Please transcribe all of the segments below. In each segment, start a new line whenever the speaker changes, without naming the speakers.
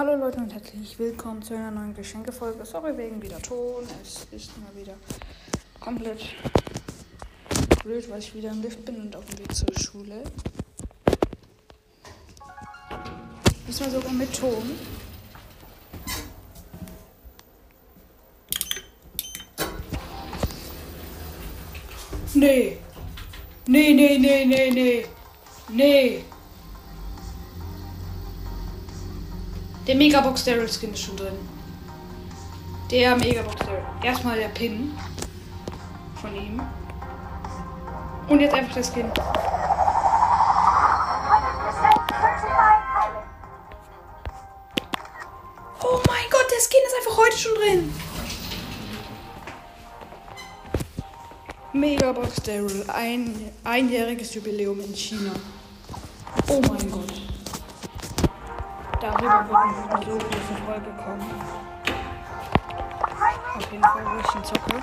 Hallo Leute und herzlich willkommen zu einer neuen Geschenkefolge. Sorry wegen wieder Ton. Es ist mal wieder komplett blöd, weil ich wieder im Lift bin und auf dem Weg zur Schule. Diesmal sogar mit Ton. Nee. Nee, nee, nee, nee, nee. Nee. Der Megabox Daryl Skin ist schon drin. Der Megabox Daryl. Erstmal der Pin von ihm. Und jetzt einfach der Skin. Oh mein Gott, der Skin ist einfach heute schon drin. Megabox Daryl, ein einjähriges Jubiläum in China. Oh mein Gott. Darüber wird eine so große Folge kommen. Auf jeden Fall, wo ich ihn zocke.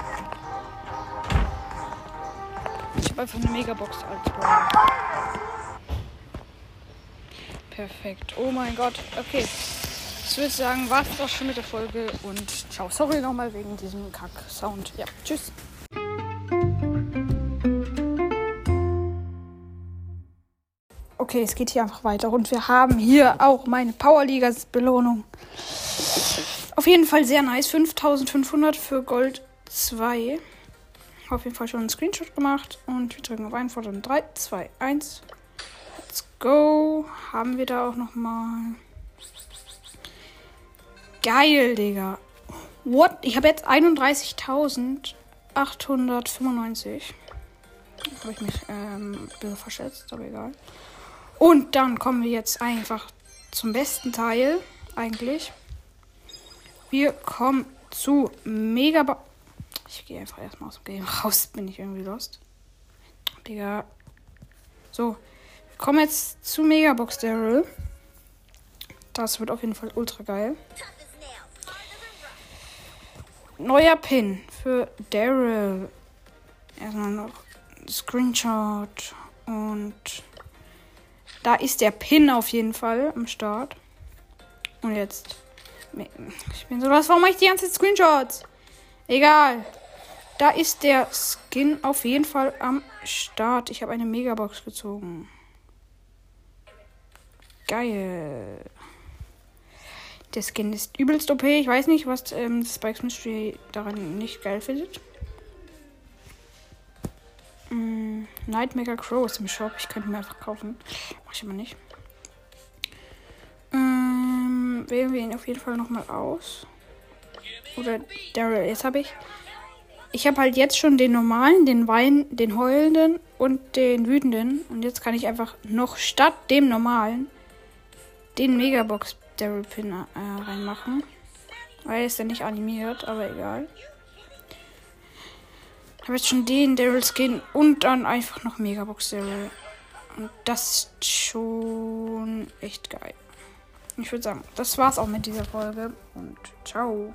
Ich habe einfach eine Megabox als Brawler. Perfekt. Oh mein Gott. Okay. Ich würde sagen, war es doch schon mit der Folge und ciao. Sorry nochmal wegen diesem Kack-Sound. Ja, tschüss. Okay, es geht hier einfach weiter und wir haben hier auch meine Powerligas Belohnung. Auf jeden Fall sehr nice. 5500 für Gold 2. Auf jeden Fall schon einen Screenshot gemacht und wir drücken auf vor 3, 2, 1. Let's go. Haben wir da auch nochmal. Geil, Digga. What? Ich habe jetzt 31.895. Habe ich mich ähm, ein bisschen verschätzt, aber egal. Und dann kommen wir jetzt einfach zum besten Teil, eigentlich. Wir kommen zu Mega. Ich gehe einfach erstmal aus dem Game raus, bin ich irgendwie lost. Digga. So, wir kommen jetzt zu Megabox Daryl. Das wird auf jeden Fall ultra geil. Neuer Pin für Daryl. Erstmal noch Screenshot und da ist der Pin auf jeden Fall am Start. Und jetzt. Ich bin so was. Warum mache ich die ganze Zeit Screenshots? Egal. Da ist der Skin auf jeden Fall am Start. Ich habe eine Megabox gezogen. Geil. Der Skin ist übelst OP. Ich weiß nicht, was ähm, Spikes Mystery daran nicht geil findet. Nightmare Crow ist im Shop. Ich könnte mir einfach kaufen. Mach ich aber nicht. Ähm, wählen wir ihn auf jeden Fall nochmal aus. Oder Daryl. Jetzt habe ich. Ich habe halt jetzt schon den normalen, den Wein, den heulenden und den wütenden. Und jetzt kann ich einfach noch statt dem normalen den Megabox Daryl Pin äh, reinmachen. Weil er ist ja nicht animiert, aber egal habe jetzt schon den Daryl Skin und dann einfach noch Megabox Daryl. Und das ist schon echt geil. Ich würde sagen, das war's auch mit dieser Folge und ciao.